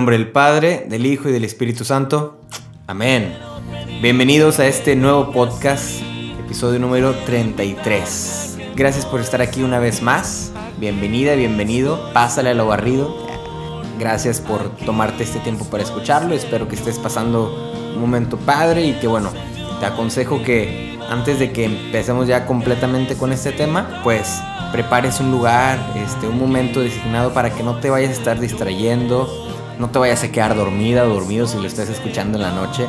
Nombre del Padre, del Hijo y del Espíritu Santo. Amén. Bienvenidos a este nuevo podcast, episodio número 33. Gracias por estar aquí una vez más. Bienvenida, bienvenido. Pásale a lo barrido. Gracias por tomarte este tiempo para escucharlo. Espero que estés pasando un momento padre y que bueno, te aconsejo que antes de que empecemos ya completamente con este tema, pues prepares un lugar, este, un momento designado para que no te vayas a estar distrayendo, no te vayas a quedar dormida o dormido si lo estás escuchando en la noche.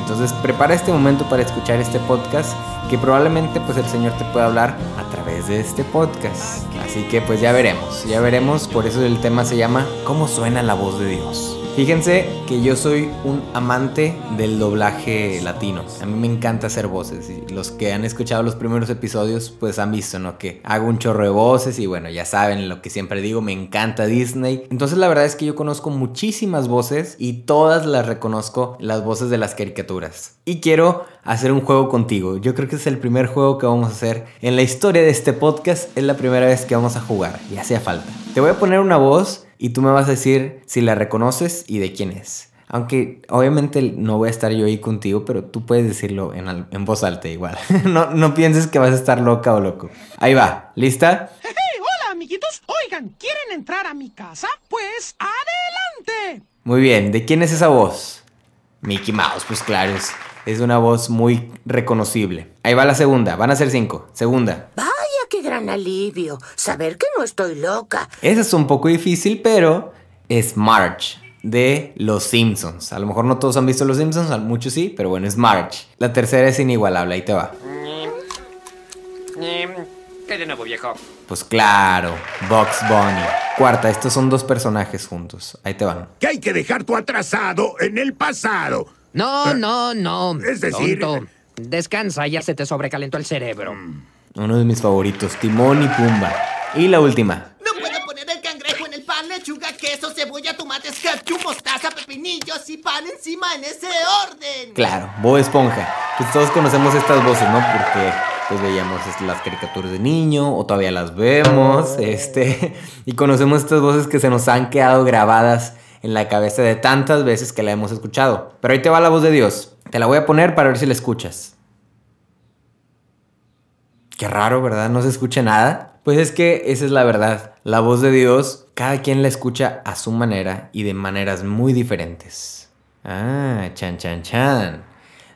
Entonces prepara este momento para escuchar este podcast que probablemente pues el Señor te pueda hablar a través de este podcast. Así que pues ya veremos, ya veremos, por eso el tema se llama ¿Cómo suena la voz de Dios? Fíjense que yo soy un amante del doblaje latino. A mí me encanta hacer voces. Y los que han escuchado los primeros episodios, pues han visto, ¿no? Que hago un chorro de voces y bueno, ya saben lo que siempre digo, me encanta Disney. Entonces la verdad es que yo conozco muchísimas voces y todas las reconozco las voces de las caricaturas. Y quiero hacer un juego contigo. Yo creo que es el primer juego que vamos a hacer en la historia de este podcast. Es la primera vez que vamos a jugar y hacía falta. Te voy a poner una voz y tú me vas a decir si la reconoces y de quién es. Aunque obviamente no voy a estar yo ahí contigo, pero tú puedes decirlo en, voz alta igual. no, no pienses que vas a estar loca o loco. Ahí va, ¿lista? Hey, hola amiguitos, oigan, ¿quieren entrar a mi casa? Pues adelante. Muy bien, ¿de quién es esa voz? Mickey Mouse, pues claro, es, es una voz muy reconocible. Ahí va la segunda, van a ser cinco. Segunda gran alivio saber que no estoy loca. Esa es un poco difícil, pero es March de Los Simpsons. A lo mejor no todos han visto Los Simpsons, muchos sí, pero bueno, es March. La tercera es inigualable, ahí te va. ¿Qué de nuevo, viejo? Pues claro, Box Bunny. Cuarta, estos son dos personajes juntos. Ahí te van. Que hay que dejar tu atrasado en el pasado. No, no, no. Es decir... Descansa, ya se te sobrecalentó el cerebro. Uno de mis favoritos, Timón y Pumba. Y la última. No puedo poner el cangrejo en el pan, lechuga, queso, cebolla, tomates, ketchup, mostaza, pepinillos y pan encima en ese orden. Claro, Bob Esponja. Pues todos conocemos estas voces, ¿no? Porque pues veíamos las caricaturas de niño o todavía las vemos, este, y conocemos estas voces que se nos han quedado grabadas en la cabeza de tantas veces que la hemos escuchado. Pero ahí te va la voz de Dios. Te la voy a poner para ver si la escuchas. Qué raro, ¿verdad? No se escucha nada. Pues es que esa es la verdad. La voz de Dios, cada quien la escucha a su manera y de maneras muy diferentes. Ah, chan, chan, chan.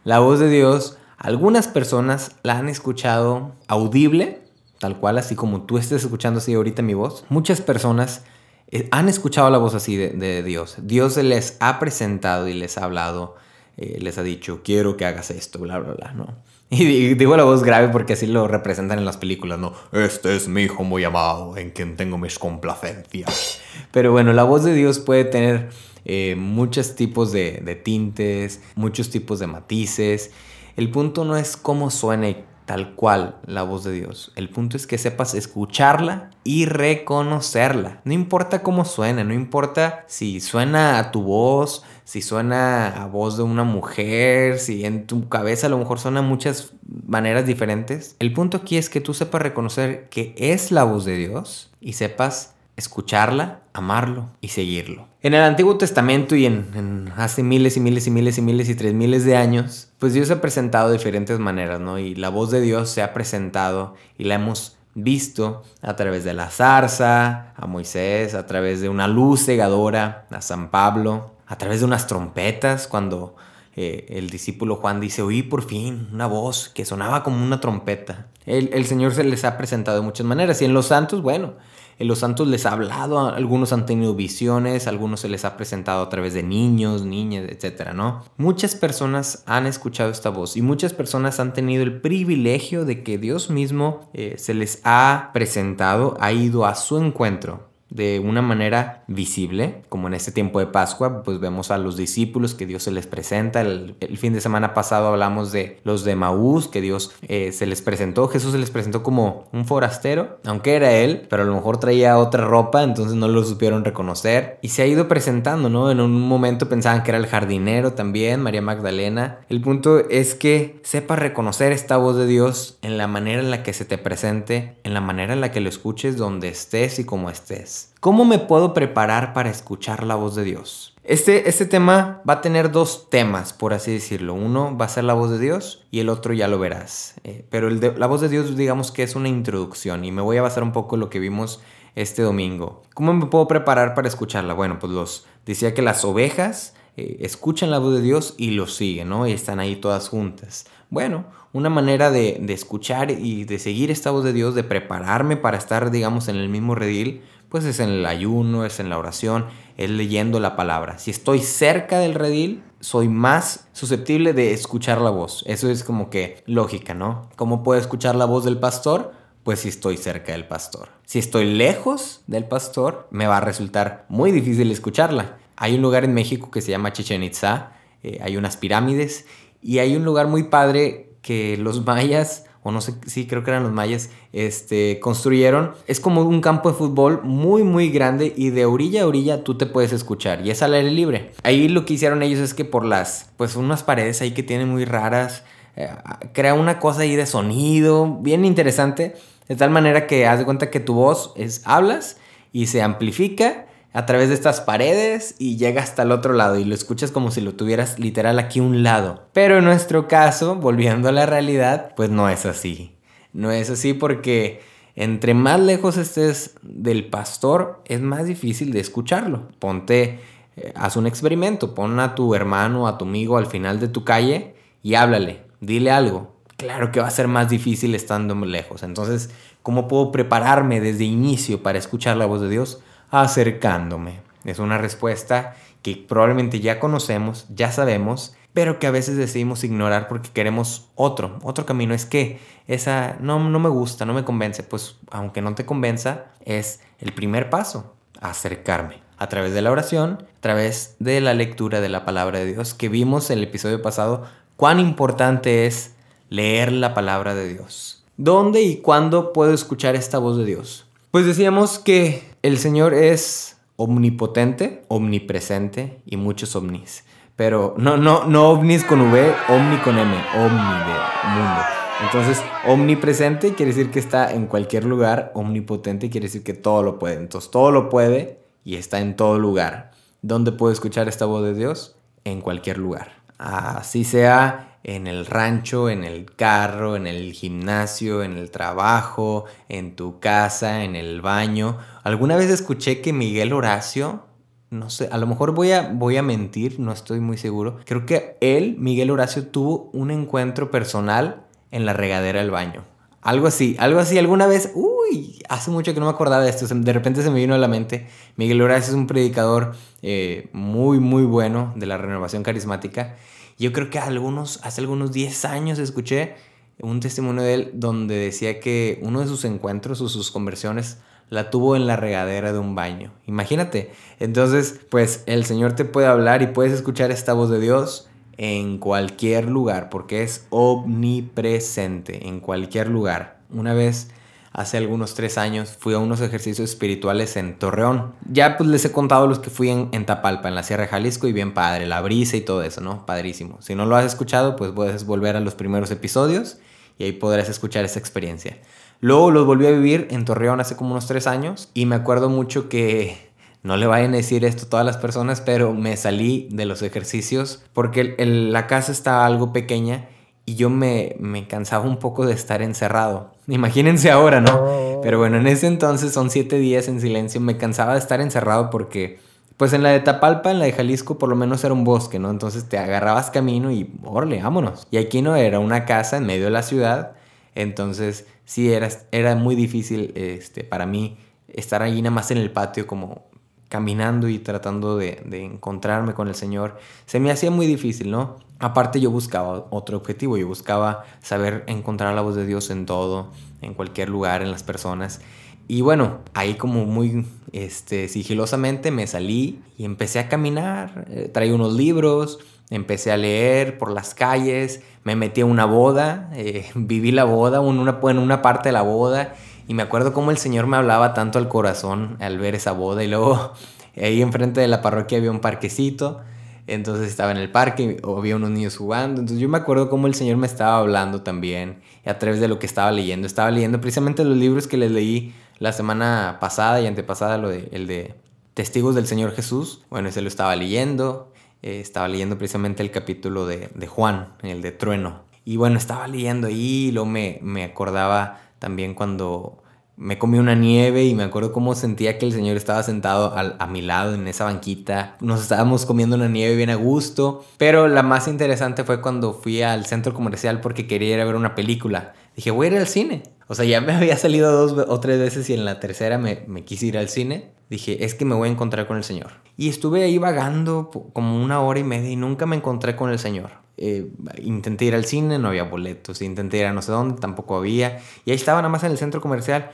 La voz de Dios, algunas personas la han escuchado audible, tal cual, así como tú estés escuchando así ahorita mi voz. Muchas personas eh, han escuchado la voz así de, Dios. Dios les ha presentado y les ha hablado, eh, les ha dicho, quiero que hagas esto, bla, bla, bla, ¿no? Y digo la voz grave porque así lo representan en las películas, ¿no? Este es mi hijo muy amado, en quien tengo mis complacencias. Pero bueno, la voz de Dios puede tener eh, muchos tipos de, de, tintes, muchos tipos de matices. El punto no es cómo suene tal cual la voz de Dios. El punto es que sepas escucharla y reconocerla. No importa cómo suene, no importa si suena a tu voz, si suena a voz de una mujer, si en tu cabeza a lo mejor suena muchas maneras diferentes. El punto aquí es que tú sepas reconocer que es la voz de Dios y sepas escucharla, amarlo y seguirlo. En el Antiguo Testamento y en, hace miles y miles y miles y miles y tres miles de años, pues Dios se ha presentado de diferentes maneras, ¿no? Y la voz de Dios se ha presentado y la hemos visto a través de la zarza, a Moisés, a través de una luz cegadora, a San Pablo, a través de unas trompetas, cuando eh, el discípulo Juan dice, oí por fin una voz que sonaba como una trompeta. El, Señor se les ha presentado de muchas maneras y en los santos, bueno, en los santos les ha hablado, algunos han tenido visiones, algunos se les ha presentado a través de niños, niñas, etcétera, ¿no? Muchas personas han escuchado esta voz y muchas personas han tenido el privilegio de que Dios mismo eh, se les ha presentado, ha ido a su encuentro de una manera visible, como en este tiempo de Pascua, pues vemos a los discípulos que Dios se les presenta. El, fin de semana pasado hablamos de los de Maús, que Dios eh, se les presentó. Jesús se les presentó como un forastero, aunque era él, pero a lo mejor traía otra ropa, entonces no lo supieron reconocer. Y se ha ido presentando, ¿no? En un momento pensaban que era el jardinero también, María Magdalena. El punto es que sepa reconocer esta voz de Dios en la manera en la que se te presente, en la manera en la que lo escuches, donde estés y como estés. ¿Cómo me puedo preparar para escuchar la voz de Dios? Este, este tema va a tener dos temas, por así decirlo. Uno va a ser la voz de Dios y el otro ya lo verás. Eh, pero la voz de Dios digamos que es una introducción y me voy a basar un poco en lo que vimos este domingo. ¿Cómo me puedo preparar para escucharla? Bueno, pues los decía que las ovejas eh, escuchan la voz de Dios y lo siguen, ¿no? Y están ahí todas juntas. Bueno, una manera de, de escuchar y de seguir esta voz de Dios, de prepararme para estar, digamos, en el mismo redil, pues es en el ayuno, es en la oración, es leyendo la palabra. Si estoy cerca del redil, soy más susceptible de escuchar la voz. Eso es como que lógica, ¿no? ¿Cómo puedo escuchar la voz del pastor? Pues si estoy cerca del pastor. Si estoy lejos del pastor, me va a resultar muy difícil escucharla. Hay un lugar en México que se llama Chichen Itza, eh, hay unas pirámides y hay un lugar muy padre que los mayas o no sé, sí, creo que eran los mayas, este, construyeron. Es como un campo de fútbol muy, muy grande y de orilla a orilla tú te puedes escuchar y es al aire libre. Ahí lo que hicieron ellos es que por las, pues unas paredes ahí que tienen muy raras, eh, crea una cosa ahí de sonido, bien interesante, de tal manera que haz de cuenta que tu voz es, hablas y se amplifica a través de estas paredes y llega hasta el otro lado y lo escuchas como si lo tuvieras literal aquí un lado. Pero en nuestro caso, volviendo a la realidad, pues no es así. No es así porque entre más lejos estés del pastor, es más difícil de escucharlo. Ponte, eh, haz un experimento, pon a tu hermano, a tu amigo al final de tu calle y háblale, dile algo. Claro que va a ser más difícil estando lejos. Entonces, ¿cómo puedo prepararme desde inicio para escuchar la voz de Dios? Acercándome. Es una respuesta que probablemente ya conocemos, ya sabemos, pero que a veces decidimos ignorar porque queremos otro, otro camino. Es que esa no, no me gusta, no me convence. Pues aunque no te convenza, es el primer paso, acercarme. A través de la oración, a través de la lectura de la palabra de Dios, que vimos en el episodio pasado, cuán importante es leer la palabra de Dios. ¿Dónde y cuándo puedo escuchar esta voz de Dios? Pues decíamos que el Señor es omnipotente, omnipresente y muchos ovnis. Pero no, no, no ovnis con V, omni con M, omni de mundo. Entonces, omnipresente quiere decir que está en cualquier lugar, omnipotente quiere decir que todo lo puede. Entonces, todo lo puede y está en todo lugar. ¿Dónde puedo escuchar esta voz de Dios? En cualquier lugar. Así sea en el rancho, en el carro, en el gimnasio, en el trabajo, en tu casa, en el baño. Alguna vez escuché que Miguel Horacio, no sé, a lo mejor voy a, voy a mentir, no estoy muy seguro. Creo que él, Miguel Horacio, tuvo un encuentro personal en la regadera del baño. Algo así, algo así, alguna vez, uy, hace mucho que no me acordaba de esto, de repente se me vino a la mente. Miguel Horacio es un predicador eh, muy, muy bueno de la renovación carismática yo creo que algunos, hace algunos 10 años escuché un testimonio de él donde decía que uno de sus encuentros o sus conversiones la tuvo en la regadera de un baño. Imagínate. Entonces, pues el Señor te puede hablar y puedes escuchar esta voz de Dios en cualquier lugar, porque es omnipresente, en cualquier lugar. Una vez hace algunos tres años fui a unos ejercicios espirituales en Torreón. Ya pues les he contado los que fui en, Tapalpa, en la Sierra de Jalisco, y bien padre, la brisa y todo eso, ¿no? Padrísimo. Si no lo has escuchado, pues puedes volver a los primeros episodios y ahí podrás escuchar esa experiencia. Luego los volví a vivir en Torreón hace como unos tres años y me acuerdo mucho que no le vayan a decir esto a todas las personas, pero me salí de los ejercicios porque la casa está algo pequeña y yo me, me cansaba un poco de estar encerrado. Imagínense ahora, ¿no? Pero bueno, en ese entonces son siete días en silencio. Me cansaba de estar encerrado porque, pues en la de Tapalpa, en la de Jalisco, por lo menos era un bosque, ¿no? Entonces te agarrabas camino y, órale, vámonos. Y aquí no era una casa en medio de la ciudad. Entonces sí era, era muy difícil este, para mí estar ahí nada más en el patio como caminando y tratando de, de, encontrarme con el Señor, se me hacía muy difícil, ¿no? Aparte yo buscaba otro objetivo, yo buscaba saber encontrar la voz de Dios en todo, en cualquier lugar, en las personas. Y bueno, ahí como muy este, sigilosamente me salí y empecé a caminar, eh, traía unos libros, empecé a leer por las calles, me metí a una boda, eh, viví la boda, en una, en una parte de la boda y me acuerdo cómo el Señor me hablaba tanto al corazón al ver esa boda y luego ahí enfrente de la parroquia había un parquecito. Entonces estaba en el parque, o había unos niños jugando. Entonces yo me acuerdo cómo el Señor me estaba hablando también a través de lo que estaba leyendo. Estaba leyendo precisamente los libros que les leí la semana pasada y antepasada, lo de, el de Testigos del Señor Jesús. Bueno, ese lo estaba leyendo. eh, estaba leyendo precisamente el capítulo de, de Juan, el de Trueno. Y bueno, estaba leyendo ahí y luego me, me acordaba también cuando me comí una nieve y me acuerdo cómo sentía que el señor estaba sentado al- a mi lado en esa banquita. Nos estábamos comiendo una nieve bien a gusto. Pero la más interesante fue cuando fui al centro comercial porque quería ir a ver una película. Dije, voy a ir al cine. O sea, ya me había salido dos o tres veces y en la tercera me, me quise ir al cine. Dije, es que me voy a encontrar con el señor. Y estuve ahí vagando como una hora y media y nunca me encontré con el señor. Eh, intenté ir al cine, no había boletos. Intenté ir a no sé dónde, tampoco había. Y ahí estaba nada más en el centro comercial.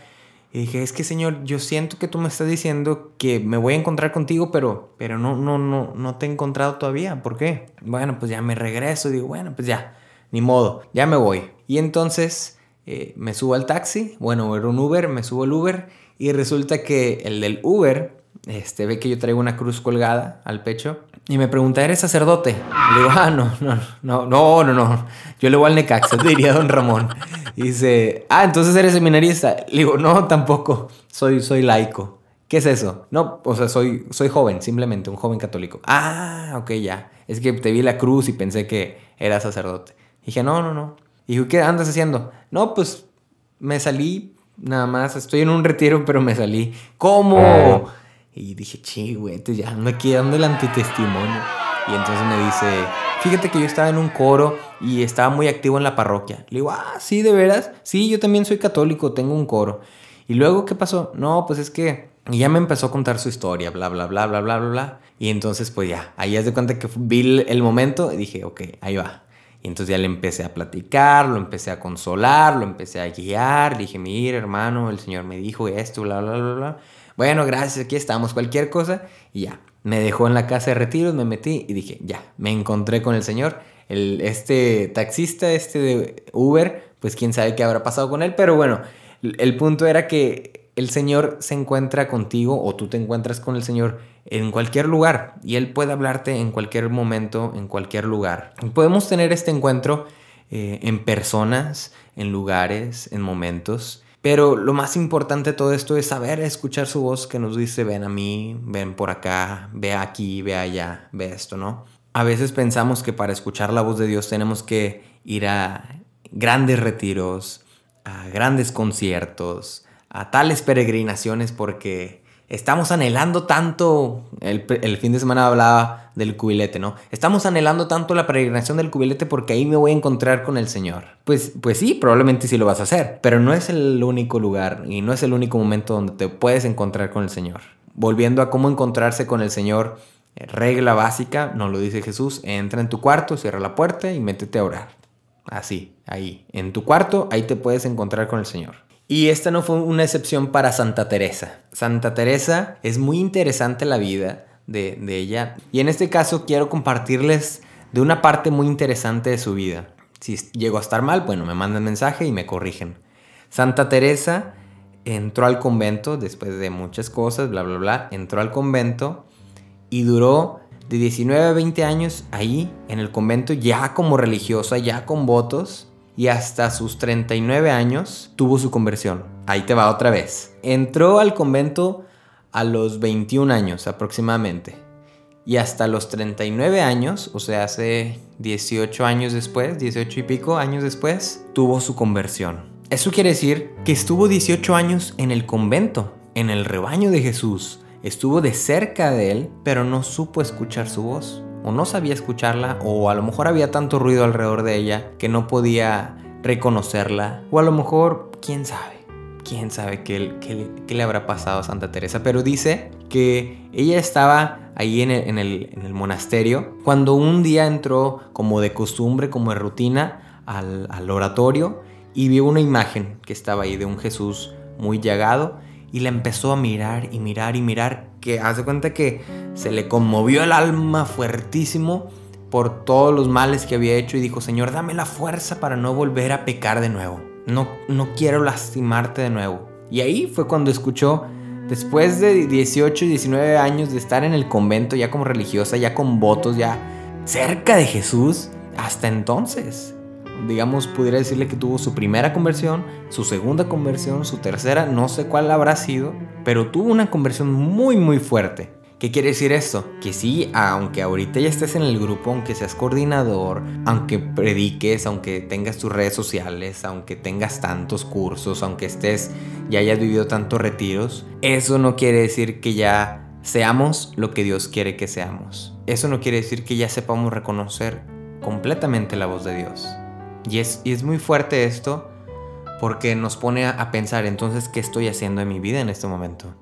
Y dije, es que señor, yo siento que tú me estás diciendo que me voy a encontrar contigo, pero, pero no, no, no, no te he encontrado todavía. ¿Por qué? Bueno, pues ya me regreso. Digo, bueno, pues ya, ni modo, ya me voy. Y entonces eh, me subo al taxi. Bueno, era un Uber, me subo al Uber. Y resulta que el del Uber este, ve que yo traigo una cruz colgada al pecho. Y me pregunta, ¿eres sacerdote? Le digo, ah, no, no, no, no, no, no. Yo le voy al Necaxa, diría don Ramón. Y dice, ah, entonces eres seminarista. Le digo, no, tampoco. Soy, soy laico. ¿Qué es eso? No, o sea, soy, soy joven, simplemente, un joven católico. Ah, ok, ya. Es que te vi la cruz y pensé que era sacerdote. Dije, no, no, no. Y dijo, ¿qué andas haciendo? No, pues me salí, nada más. Estoy en un retiro, pero me salí. ¿Cómo? Y dije, chi, güey, entonces ya ando aquí dando el antitestimonio. Y entonces me dice, fíjate que yo estaba en un coro y estaba muy activo en la parroquia. Le digo, ah, sí, de veras. Sí, yo también soy católico, tengo un coro. Y luego, ¿qué pasó? No, pues es que y ya me empezó a contar su historia, bla, bla, bla, bla, bla, bla, bla. Y entonces, pues ya, ahí haz de cuenta que vi el momento y dije, ok, ahí va. Y entonces ya le empecé a platicar, lo empecé a consolar, lo empecé a guiar. Le dije, mira, hermano, el Señor me dijo esto, bla, bla, bla, bla. Bueno, gracias, aquí estamos, cualquier cosa. Y ya, me dejó en la casa de retiros, me metí y dije, ya, me encontré con el Señor. El, este taxista, este de Uber, pues quién sabe qué habrá pasado con él. Pero bueno, el punto era que el Señor se encuentra contigo o tú te encuentras con el Señor en cualquier lugar y Él puede hablarte en cualquier momento, en cualquier lugar. Podemos tener este encuentro eh, en personas, en lugares, en momentos. Pero lo más importante de todo esto es saber escuchar su voz que nos dice, ven a mí, ven por acá, ve aquí, ve allá, ve esto, ¿no? A veces pensamos que para escuchar la voz de Dios tenemos que ir a grandes retiros, a grandes conciertos, a tales peregrinaciones porque estamos anhelando tanto, el, el fin de semana hablaba del cubilete, ¿no? Estamos anhelando tanto la peregrinación del cubilete porque ahí me voy a encontrar con el Señor. Pues, pues sí, probablemente sí lo vas a hacer, pero no es el único lugar y no es el único momento donde te puedes encontrar con el Señor. Volviendo a cómo encontrarse con el Señor, regla básica, nos lo dice Jesús, entra en tu cuarto, cierra la puerta y métete a orar. Así, ahí, en tu cuarto, ahí te puedes encontrar con el Señor. Y esta no fue una excepción para Santa Teresa. Santa Teresa es muy interesante la vida de, de ella. Y en este caso quiero compartirles de una parte muy interesante de su vida. Si llego a estar mal, bueno, me mandan mensaje y me corrigen. Santa Teresa entró al convento después de muchas cosas, bla, bla, bla. Entró al convento y duró de 19 a 20 años ahí en el convento ya como religiosa, ya con votos y hasta sus 39 años tuvo su conversión. Ahí te va otra vez. Entró al convento a los 21 años aproximadamente y hasta los 39 años, o sea, hace 18 años después, 18 y pico años después, tuvo su conversión. Eso quiere decir que estuvo 18 años en el convento, en el rebaño de Jesús. Estuvo de cerca de él, pero no supo escuchar su voz. O no sabía escucharla, o a lo mejor había tanto ruido alrededor de ella que no podía reconocerla. O a lo mejor, quién sabe, quién sabe qué, le habrá pasado a Santa Teresa. Pero dice que ella estaba ahí en el monasterio cuando un día entró como de costumbre, como de rutina, al, al oratorio y vio una imagen que estaba ahí de un Jesús muy llagado y la empezó a mirar y mirar y mirar que hace cuenta que se le conmovió el alma fuertísimo por todos los males que había hecho y dijo, Señor, dame la fuerza para no volver a pecar de nuevo. No, no quiero lastimarte de nuevo. Y ahí fue cuando escuchó, después de 18 y 19 años de estar en el convento ya como religiosa, ya con votos, ya cerca de Jesús, hasta entonces. digamos, pudiera decirle que tuvo su primera conversión, su segunda conversión, su tercera, no sé cuál habrá sido, pero tuvo una conversión muy, muy fuerte. ¿Qué quiere decir esto? Que sí, aunque ahorita ya estés en el grupo, aunque seas coordinador, aunque prediques, aunque tengas tus redes sociales, aunque tengas tantos cursos, aunque estés, ya hayas vivido tantos retiros, eso no quiere decir que ya seamos lo que Dios quiere que seamos. Eso no quiere decir que ya sepamos reconocer completamente la voz de Dios. Y es, y es muy fuerte esto porque nos pone a, pensar entonces qué estoy haciendo en mi vida en este momento.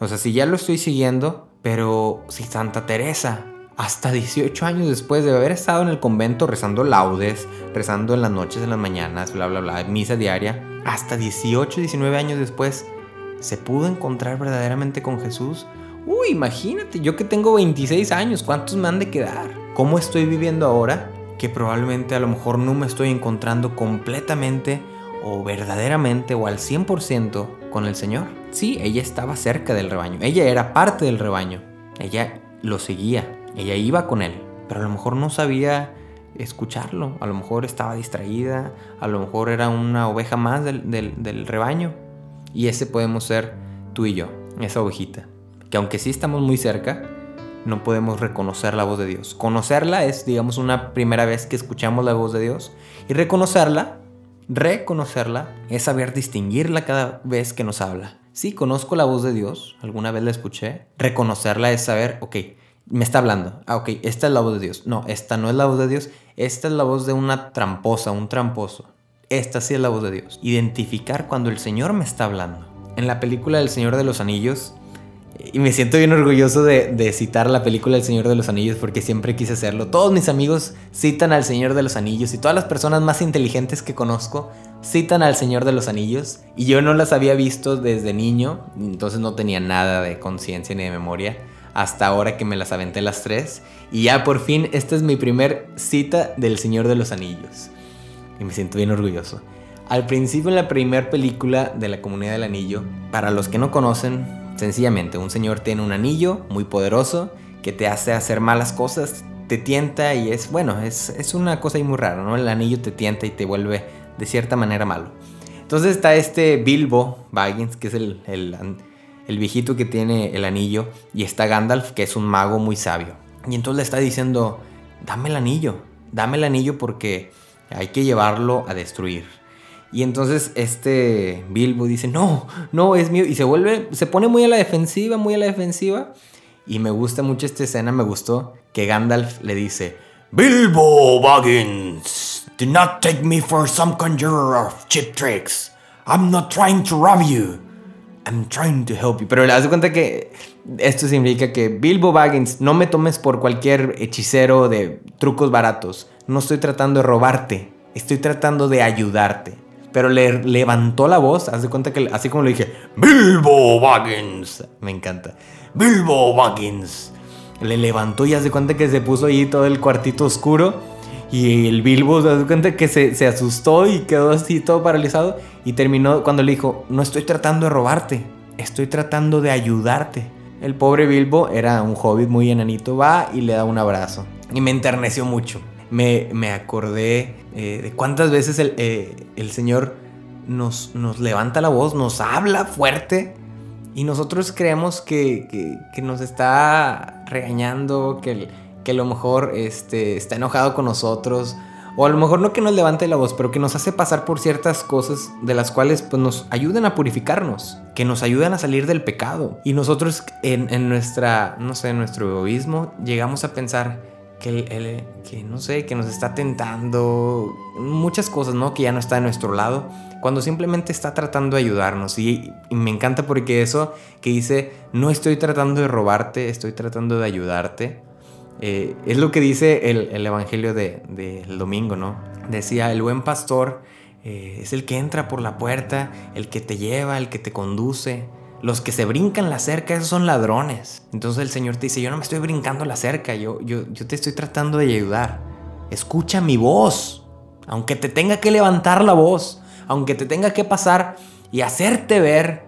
O sea, si ya lo estoy siguiendo, pero si Santa Teresa, hasta 18 años después de haber estado en el convento rezando laudes, rezando en las noches, en las mañanas, bla, bla, bla, misa diaria, hasta 18, 19 años después, se pudo encontrar verdaderamente con Jesús. Uy, imagínate, yo que tengo 26 años, ¿cuántos me han de quedar? ¿Cómo estoy viviendo ahora? Que probablemente a lo mejor no me estoy encontrando completamente o verdaderamente o al 100% con el Señor. Sí, ella estaba cerca del rebaño, ella era parte del rebaño, ella lo seguía, ella iba con él, pero a lo mejor no sabía escucharlo, a lo mejor estaba distraída, a lo mejor era una oveja más del, del, del rebaño. Y ese podemos ser tú y yo, esa ovejita, que aunque sí estamos muy cerca, no podemos reconocer la voz de Dios. Conocerla es, digamos, una primera vez que escuchamos la voz de Dios. Y reconocerla, reconocerla, es saber distinguirla cada vez que nos habla. Sí, conozco la voz de Dios, alguna vez la escuché. Reconocerla es saber, ok, me está hablando. Ah, ok, esta es la voz de Dios. No, esta no es la voz de Dios. Esta es la voz de una tramposa, un tramposo. Esta sí es la voz de Dios. Identificar cuando el Señor me está hablando. En la película del Señor de los Anillos, y me siento bien orgulloso de, citar la película El Señor de los Anillos porque siempre quise hacerlo. Todos mis amigos citan al Señor de los Anillos y todas las personas más inteligentes que conozco citan al Señor de los Anillos. Y yo no las había visto desde niño, entonces no tenía nada de conciencia ni de memoria. Hasta ahora que me las aventé las tres. Y ya por fin, esta es mi primer cita del Señor de los Anillos. Y me siento bien orgulloso. Al principio en la primera película de la Comunidad del Anillo, para los que no conocen, Sencillamente, un señor tiene un anillo muy poderoso que te hace hacer malas cosas, te tienta y es, bueno, es, es una cosa ahí muy rara, ¿no? El anillo te tienta y te vuelve de cierta manera malo. Entonces está este Bilbo Baggins, que es el, el, el viejito que tiene el anillo, y está Gandalf, que es un mago muy sabio. Y entonces le está diciendo, dame el anillo, dame el anillo porque hay que llevarlo a destruir. Y entonces este Bilbo dice, no, no, es mío. Y se vuelve, se pone muy a la defensiva, muy a la defensiva. Y me gusta mucho esta escena, me gustó que Gandalf le dice, Bilbo Baggins, do not take me for some conjurer of cheap tricks. I'm not trying to rob you. I'm trying to help you. Pero le das cuenta que esto significa que Bilbo Baggins, no me tomes por cualquier hechicero de trucos baratos. No estoy tratando de robarte, estoy tratando de ayudarte pero le levantó la voz, haz de cuenta que así como le dije, Bilbo Baggins, me encanta, Bilbo Baggins, le levantó y haz de cuenta que se puso ahí todo el cuartito oscuro y el Bilbo se de cuenta que se, se asustó y quedó así todo paralizado y terminó cuando le dijo, no estoy tratando de robarte, estoy tratando de ayudarte. El pobre Bilbo era un hobbit muy enanito, va y le da un abrazo y me enterneció mucho me, me acordé eh, de cuántas veces el, eh, el Señor nos, nos, levanta la voz, nos habla fuerte y nosotros creemos que, que, que nos está regañando, que, que a lo mejor este, está enojado con nosotros. O a lo mejor no que nos levante la voz, pero que nos hace pasar por ciertas cosas de las cuales pues, nos ayudan a purificarnos, que nos ayudan a salir del pecado. Y nosotros en, en nuestra, no sé, en nuestro egoísmo, llegamos a pensar, que, no sé, que nos está tentando, muchas cosas, ¿no? Que ya no está a nuestro lado, cuando simplemente está tratando de ayudarnos. Y, me encanta porque eso que dice, no estoy tratando de robarte, estoy tratando de ayudarte. Eh, es lo que dice el, el Evangelio del de, de domingo, ¿no? Decía, el buen pastor eh, es el que entra por la puerta, el que te lleva, el que te conduce. Los que se brincan la cerca, esos son ladrones. Entonces el Señor te dice, yo no me estoy brincando la cerca, yo, yo, yo te estoy tratando de ayudar. Escucha mi voz, aunque te tenga que levantar la voz, aunque te tenga que pasar y hacerte ver.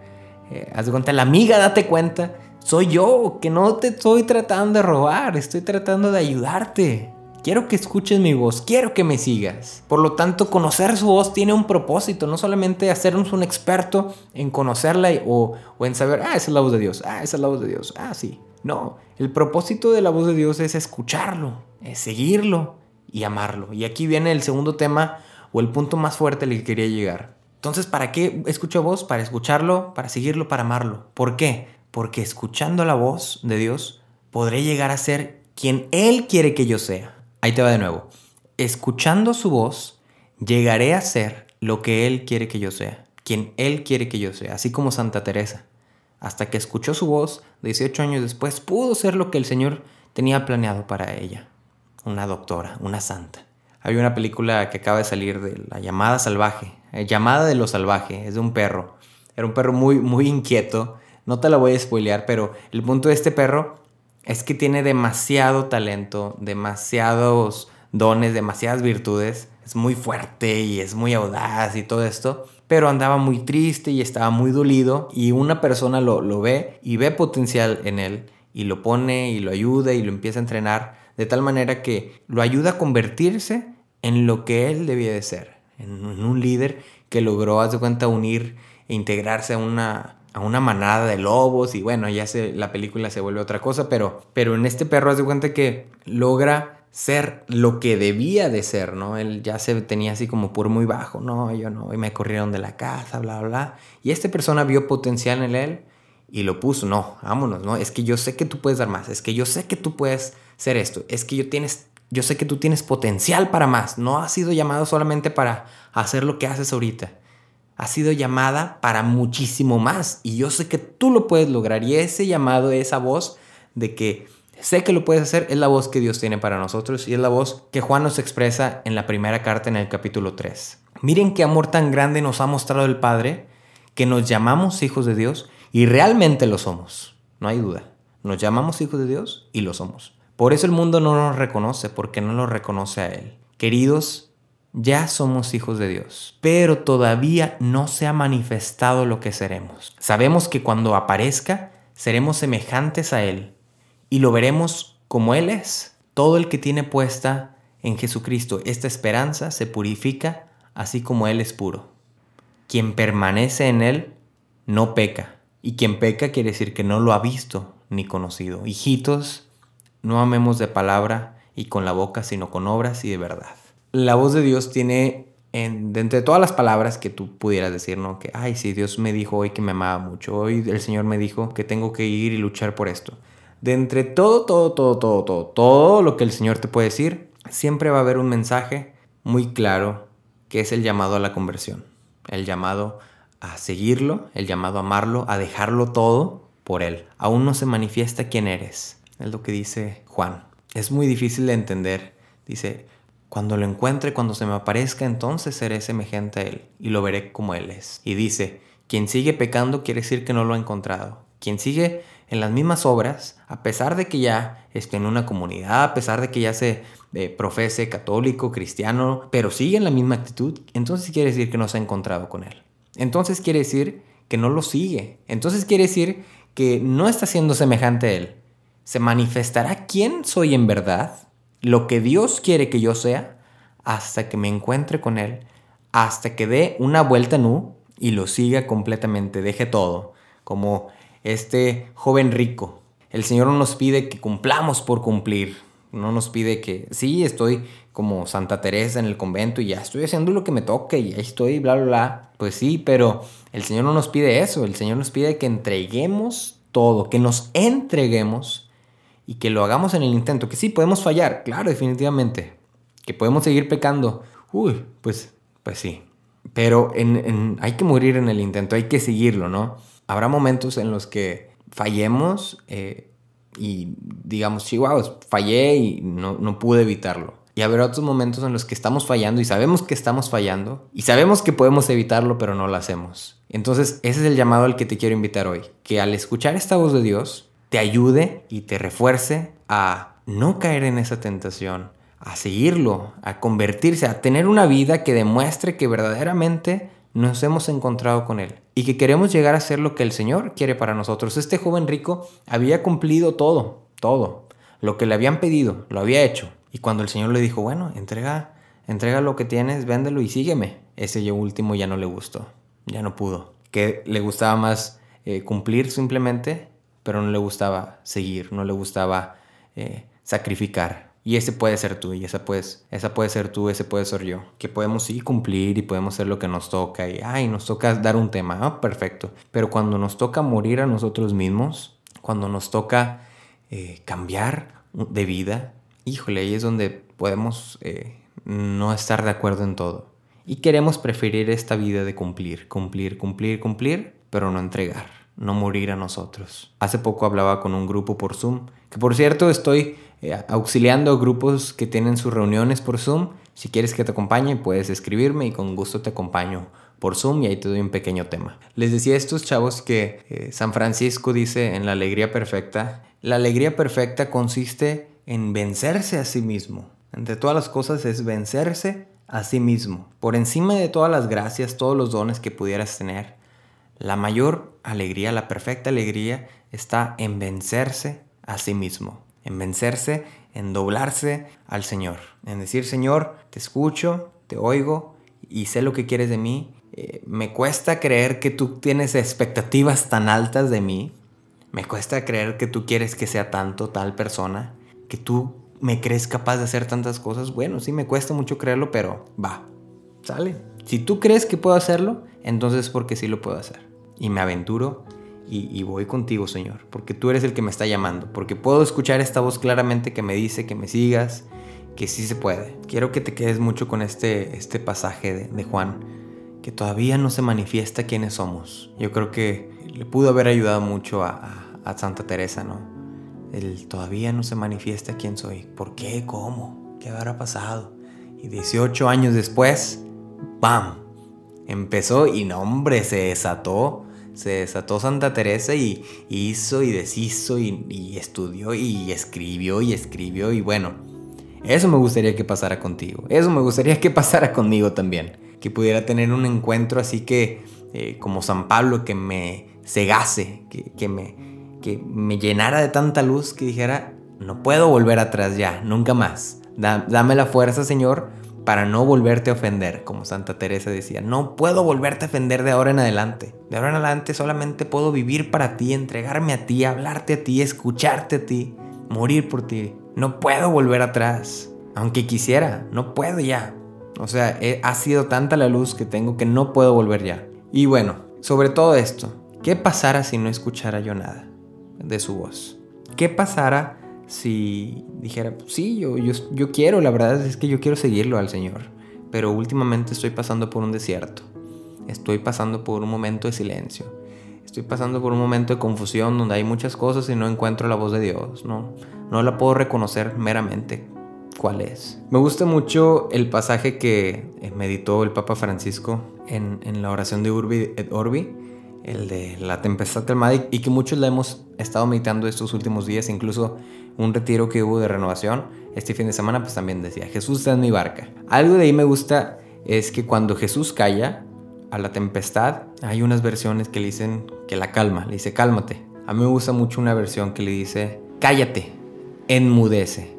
Eh, haz de cuenta, la amiga, date cuenta, soy yo, que no te estoy tratando de robar, estoy tratando de ayudarte. Quiero que escuches mi voz, quiero que me sigas. Por lo tanto, conocer su voz tiene un propósito, no solamente hacernos un experto en conocerla o, o en saber, ah, esa es la voz de Dios, ah, esa es la voz de Dios, ah, sí. No, el propósito de la voz de Dios es escucharlo, es seguirlo y amarlo. Y aquí viene el segundo tema o el punto más fuerte al que quería llegar. Entonces, ¿para qué escucho voz? Para escucharlo, para seguirlo, para amarlo. ¿Por qué? Porque escuchando la voz de Dios podré llegar a ser quien Él quiere que yo sea. Ahí te va de nuevo. Escuchando su voz, llegaré a ser lo que Él quiere que yo sea, quien Él quiere que yo sea, así como Santa Teresa. Hasta que escuchó su voz, 18 años después, pudo ser lo que el Señor tenía planeado para ella. Una doctora, una santa. Hay una película que acaba de salir de La llamada salvaje, eh, llamada de lo salvaje, es de un perro. Era un perro muy, muy inquieto. No te la voy a spoilear, pero el punto de este perro es que tiene demasiado talento, demasiados dones, demasiadas virtudes. Es muy fuerte y es muy audaz y todo esto. Pero andaba muy triste y estaba muy dolido. Y una persona lo, lo ve y ve potencial en él. Y lo pone y lo ayuda y lo empieza a entrenar. De tal manera que lo ayuda a convertirse en lo que él debía de ser. En, un líder que logró, haz de cuenta, unir e integrarse a una, a una manada de lobos y bueno, ya se, la película se vuelve otra cosa, pero, pero en este perro haz de cuenta que logra ser lo que debía de ser, ¿no? Él ya se tenía así como por muy bajo, no, yo no, y me corrieron de la casa, bla, bla, bla. Y esta persona vio potencial en él y lo puso, no, vámonos, ¿no? Es que yo sé que tú puedes dar más, es que yo sé que tú puedes ser esto, es que yo tienes, yo sé que tú tienes potencial para más, no has sido llamado solamente para hacer lo que haces ahorita ha sido llamada para muchísimo más. Y yo sé que tú lo puedes lograr. Y ese llamado, esa voz de que sé que lo puedes hacer, es la voz que Dios tiene para nosotros y es la voz que Juan nos expresa en la primera carta en el capítulo 3. Miren qué amor tan grande nos ha mostrado el Padre, que nos llamamos hijos de Dios y realmente lo somos. No hay duda. Nos llamamos hijos de Dios y lo somos. Por eso el mundo no nos reconoce, porque no lo reconoce a Él. Queridos, ya somos hijos de Dios, pero todavía no se ha manifestado lo que seremos. Sabemos que cuando aparezca, seremos semejantes a Él y lo veremos como Él es. Todo el que tiene puesta en Jesucristo esta esperanza se purifica así como Él es puro. Quien permanece en Él no peca, y quien peca quiere decir que no lo ha visto ni conocido. Hijitos, no amemos de palabra y con la boca, sino con obras y de verdad la voz de Dios tiene, en, de entre todas las palabras que tú pudieras decir, ¿no? Que, ay, sí, Dios me dijo hoy que me amaba mucho, hoy el Señor me dijo que tengo que ir y luchar por esto. De entre todo, todo, todo, todo, todo, todo lo que el Señor te puede decir, siempre va a haber un mensaje muy claro que es el llamado a la conversión, el llamado a seguirlo, el llamado a amarlo, a dejarlo todo por Él. Aún no se manifiesta quién eres, es lo que dice Juan. Es muy difícil de entender. Dice, cuando lo encuentre, cuando se me aparezca, entonces seré semejante a Él y lo veré como Él es. Y dice, quien sigue pecando quiere decir que no lo ha encontrado. Quien sigue en las mismas obras, a pesar de que ya esté en una comunidad, a pesar de que ya se eh, profese católico, cristiano, pero sigue en la misma actitud, entonces quiere decir que no se ha encontrado con Él. Entonces quiere decir que no lo sigue. Entonces quiere decir que no está siendo semejante a Él. ¿Se manifestará quién soy en verdad? Lo que Dios quiere que yo sea hasta que me encuentre con Él, hasta que dé una vuelta nu y lo siga completamente, deje todo, como este joven rico. El Señor no nos pide que cumplamos por cumplir, no nos pide que, sí, estoy como Santa Teresa en el convento y ya estoy haciendo lo que me toque y ahí estoy, bla, bla, bla. Pues sí, pero el Señor no nos pide eso, el Señor nos pide que entreguemos todo, que nos entreguemos y que lo hagamos en el intento. Que sí, podemos fallar, claro, definitivamente. Que podemos seguir pecando. Uy, pues, pues sí. Pero hay que morir en el intento, hay que seguirlo, ¿no? Habrá momentos en los que fallemos eh, y digamos, sí, wow, fallé y no, no pude evitarlo. Y habrá otros momentos en los que estamos fallando y sabemos que estamos fallando y sabemos que podemos evitarlo, pero no lo hacemos. Entonces, ese es el llamado al que te quiero invitar hoy. Que al escuchar esta voz de Dios, te ayude y te refuerce a no caer en esa tentación, a seguirlo, a convertirse, a tener una vida que demuestre que verdaderamente nos hemos encontrado con Él y que queremos llegar a ser lo que el Señor quiere para nosotros. Este joven rico había cumplido todo, todo. Lo que le habían pedido, lo había hecho. Y cuando el Señor le dijo, bueno, entrega, entrega lo que tienes, véndelo y sígueme, ese último ya no le gustó, ya no pudo. Que le gustaba más eh, cumplir simplemente, pero no le gustaba seguir, no le gustaba eh, sacrificar. Y ese puede ser tú, y esa, puedes, esa puede ser tú, ese puede ser yo. Que podemos sí cumplir y podemos hacer lo que nos toca. Y, ay, nos toca dar un tema. Ah, perfecto. Pero cuando nos toca morir a nosotros mismos, cuando nos toca eh, cambiar de vida, híjole, ahí es donde podemos eh, no estar de acuerdo en todo. Y queremos preferir esta vida de cumplir, cumplir, cumplir, cumplir, pero no entregar, no morir a nosotros. Hace poco hablaba con un grupo por Zoom, que por cierto estoy eh, auxiliando grupos que tienen sus reuniones por Zoom. Si quieres que te acompañe, puedes escribirme y con gusto te acompaño por Zoom y ahí te doy un pequeño tema. Les decía a estos chavos que eh, San Francisco dice en la alegría perfecta, la alegría perfecta consiste en vencerse a sí mismo. Entre todas las cosas es vencerse a sí mismo. Por encima de todas las gracias, todos los dones que pudieras tener, la mayor alegría, la perfecta alegría está en vencerse a sí mismo. En vencerse, en doblarse al Señor. En decir, Señor, te escucho, te oigo y sé lo que quieres de mí. Eh, me cuesta creer que tú tienes expectativas tan altas de mí, me cuesta creer que tú quieres que sea tanto tal persona, que tú me crees capaz de hacer tantas cosas. Bueno, sí me cuesta mucho creerlo, pero va, sale. Si tú crees que puedo hacerlo, entonces porque sí lo puedo hacer. Y me aventuro y, voy contigo, Señor, porque tú eres el que me está llamando, porque puedo escuchar esta voz claramente que me dice que me sigas, que sí se puede. Quiero que te quedes mucho con este, este pasaje de, Juan, que todavía no se manifiesta quiénes somos. Yo creo que le pudo haber ayudado mucho a, a Santa Teresa, ¿no? Él todavía no se manifiesta quién soy. ¿Por qué? ¿Cómo? ¿Qué habrá pasado? Y 18 años después, ¡bam! Empezó y no, hombre, se desató. Se desató Santa Teresa y hizo y deshizo y, estudió y escribió y escribió y bueno, eso me gustaría que pasara contigo. Eso me gustaría que pasara conmigo también. Que pudiera tener un encuentro así que, eh, como San Pablo, que me cegase, que me, que me llenara de tanta luz que dijera, no puedo volver atrás ya, nunca más. dame la fuerza, Señor, para no volverte a ofender, como Santa Teresa decía. No puedo volverte a ofender de ahora en adelante. De ahora en adelante solamente puedo vivir para ti, entregarme a ti, hablarte a ti, escucharte a ti, morir por ti. No puedo volver atrás. Aunque quisiera, no puedo ya. O sea, ha sido tanta la luz que tengo que no puedo volver ya. Y bueno, sobre todo esto, ¿qué pasara si no escuchara yo nada? de su voz. ¿Qué pasara si dijera, sí, yo, yo, yo quiero, la verdad es que yo quiero seguirlo al Señor, pero últimamente estoy pasando por un desierto, estoy pasando por un momento de silencio, estoy pasando por un momento de confusión donde hay muchas cosas y no encuentro la voz de Dios, no, no la puedo reconocer meramente cuál es. Me gusta mucho el pasaje que meditó el Papa Francisco en, en la oración de Urbi et Orbi, el de la tempestad calmada y que muchos la hemos estado meditando estos últimos días, incluso un retiro que hubo de renovación este fin de semana, pues también decía, Jesús está en mi barca. Algo de ahí me gusta es que cuando Jesús calla a la tempestad, hay unas versiones que le dicen que la calma, le dice cálmate. A mí me gusta mucho una versión que le dice cállate, enmudece.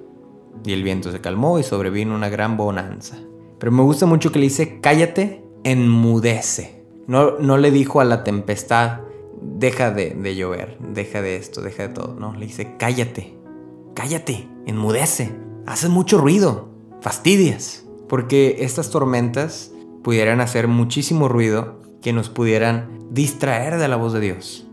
Y el viento se calmó y sobrevino una gran bonanza. Pero me gusta mucho que le dice cállate, enmudece. No, no le dijo a la tempestad, deja de, llover, deja de esto, deja de todo. No, le dice, cállate, cállate, enmudece, haces mucho ruido, fastidias. Porque estas tormentas pudieran hacer muchísimo ruido que nos pudieran distraer de la voz de Dios.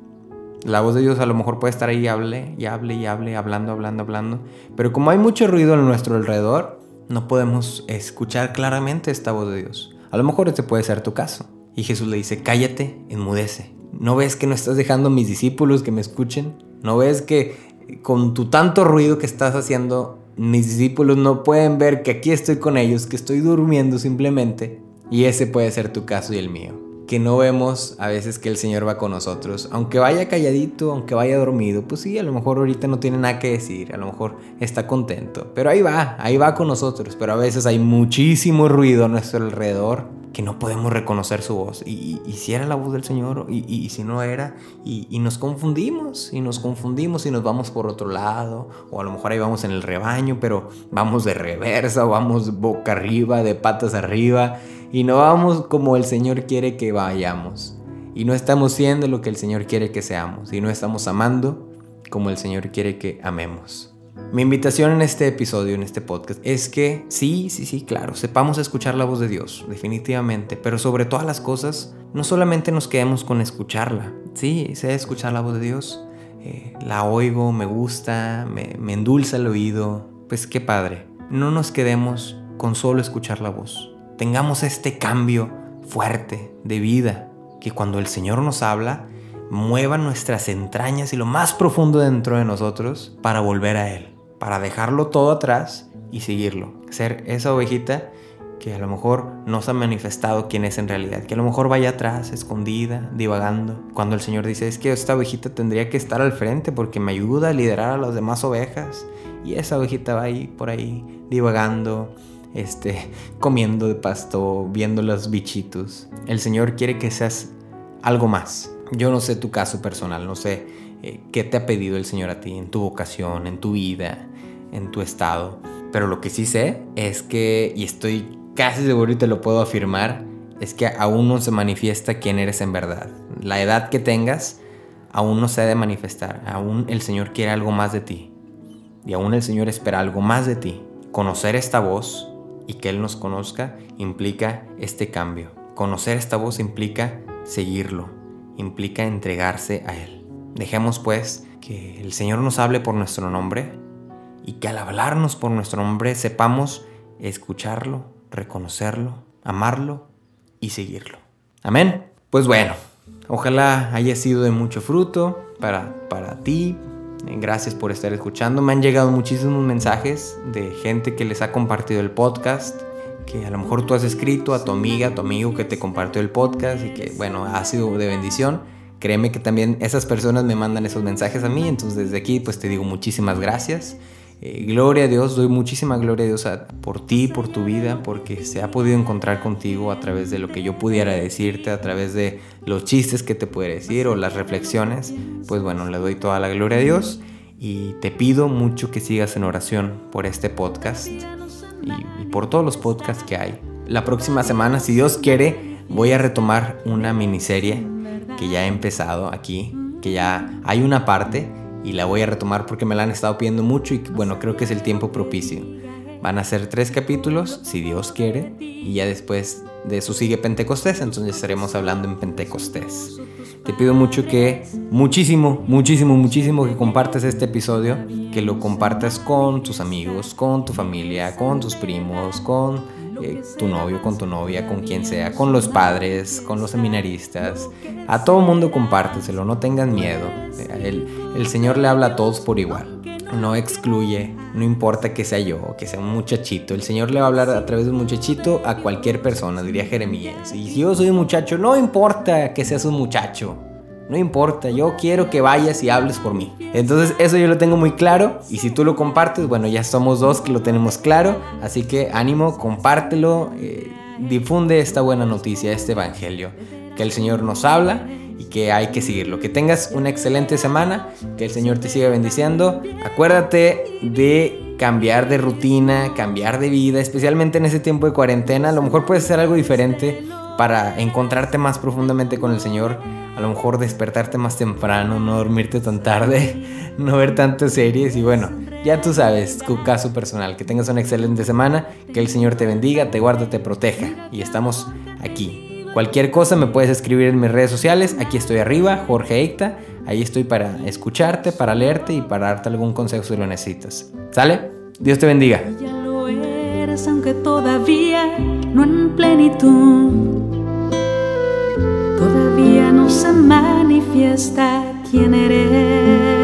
La voz de Dios a lo mejor puede estar ahí, hable y hable y hable, hablando, hablando, hablando. Pero como hay mucho ruido a nuestro alrededor, no podemos escuchar claramente esta voz de Dios. A lo mejor este puede ser tu caso. Y Jesús le dice, cállate, enmudece. ¿No ves que no estás dejando a mis discípulos que me escuchen? ¿No ves que con tu tanto ruido que estás haciendo, mis discípulos no pueden ver que aquí estoy con ellos, que estoy durmiendo simplemente? Y ese puede ser tu caso y el mío. Que no vemos a veces que el Señor va con nosotros. Aunque vaya calladito, aunque vaya dormido, pues sí, a lo mejor ahorita no tiene nada que decir, a lo mejor está contento. Pero ahí va, ahí va con nosotros. Pero a veces hay muchísimo ruido a nuestro alrededor que no podemos reconocer su voz. Y, si era la voz del Señor, y, si no era, y, nos confundimos, y nos confundimos y nos vamos por otro lado, o a lo mejor ahí vamos en el rebaño, pero vamos de reversa, o vamos boca arriba, de patas arriba, y no vamos como el Señor quiere que vayamos. Y no estamos siendo lo que el Señor quiere que seamos, y no estamos amando como el Señor quiere que amemos. Mi invitación en este episodio, en este podcast, es que sí, sí, sí, claro, sepamos escuchar la voz de Dios, definitivamente, pero sobre todas las cosas, no solamente nos quedemos con escucharla, sí, sé escuchar la voz de Dios, eh, la oigo, me gusta, me, me endulza el oído, pues qué padre, no nos quedemos con solo escuchar la voz, tengamos este cambio fuerte de vida, que cuando el Señor nos habla, mueva nuestras entrañas y lo más profundo dentro de nosotros para volver a Él, para dejarlo todo atrás y seguirlo. Ser esa ovejita que a lo mejor no se ha manifestado quién es en realidad, que a lo mejor vaya atrás, escondida, divagando. Cuando el Señor dice, es que esta ovejita tendría que estar al frente porque me ayuda a liderar a las demás ovejas. Y esa ovejita va ahí, por ahí, divagando, este, comiendo de pasto, viendo los bichitos. El Señor quiere que seas algo más, yo no sé tu caso personal, no sé eh, qué te ha pedido el Señor a ti en tu vocación, en tu vida, en tu estado. Pero lo que sí sé es que, y estoy casi seguro y te lo puedo afirmar, es que aún no se manifiesta quién eres en verdad. La edad que tengas, aún no se ha de manifestar. Aún el Señor quiere algo más de ti. Y aún el Señor espera algo más de ti. Conocer esta voz y que Él nos conozca implica este cambio. Conocer esta voz implica seguirlo implica entregarse a Él. Dejemos pues que el Señor nos hable por nuestro nombre y que al hablarnos por nuestro nombre sepamos escucharlo, reconocerlo, amarlo y seguirlo. Amén. Pues bueno, ojalá haya sido de mucho fruto para, para ti. Gracias por estar escuchando. Me han llegado muchísimos mensajes de gente que les ha compartido el podcast que a lo mejor tú has escrito a tu amiga, a tu amigo que te compartió el podcast y que, bueno, ha sido de bendición. Créeme que también esas personas me mandan esos mensajes a mí, entonces desde aquí pues te digo muchísimas gracias. Eh, gloria a Dios, doy muchísima gloria a Dios por ti, por tu vida, porque se ha podido encontrar contigo a través de lo que yo pudiera decirte, a través de los chistes que te pudiera decir o las reflexiones. Pues bueno, le doy toda la gloria a Dios y te pido mucho que sigas en oración por este podcast y, por todos los podcasts que hay. La próxima semana, si Dios quiere, voy a retomar una miniserie que ya he empezado aquí, que ya hay una parte y la voy a retomar porque me la han estado pidiendo mucho y bueno, creo que es el tiempo propicio. Van a ser tres capítulos, si Dios quiere, y ya después de eso sigue Pentecostés, entonces estaremos hablando en Pentecostés. Te pido mucho que, muchísimo, muchísimo, muchísimo que compartas este episodio, que lo compartas con tus amigos, con tu familia, con tus primos, con eh, tu novio, con tu novia, con quien sea, con los padres, con los seminaristas. A todo mundo compárteselo, no tengan miedo. El, el Señor le habla a todos por igual no excluye, no importa que sea yo, que sea un muchachito. El Señor le va a hablar a través de un muchachito a cualquier persona, diría Jeremías. Y si yo soy un muchacho, no importa que seas un muchacho. No importa, yo quiero que vayas y hables por mí. Entonces eso yo lo tengo muy claro y si tú lo compartes, bueno, ya somos dos que lo tenemos claro. Así que ánimo, compártelo, eh, difunde esta buena noticia, este evangelio. Que el Señor nos habla y que hay que seguirlo. Que tengas una excelente semana, que el Señor te siga bendiciendo. Acuérdate de cambiar de rutina, cambiar de vida, especialmente en ese tiempo de cuarentena. A lo mejor puedes hacer algo diferente para encontrarte más profundamente con el Señor. A lo mejor despertarte más temprano, no dormirte tan tarde, no ver tantas series y bueno, ya tú sabes, tu caso personal. Que tengas una excelente semana, que el Señor te bendiga, te guarde, te proteja. Y estamos aquí Cualquier cosa me puedes escribir en mis redes sociales. Aquí estoy arriba, Jorge Eicta. Ahí estoy para escucharte, para leerte y para darte algún consejo si lo necesitas. ¿Sale? Dios te bendiga se manifiesta quién eres.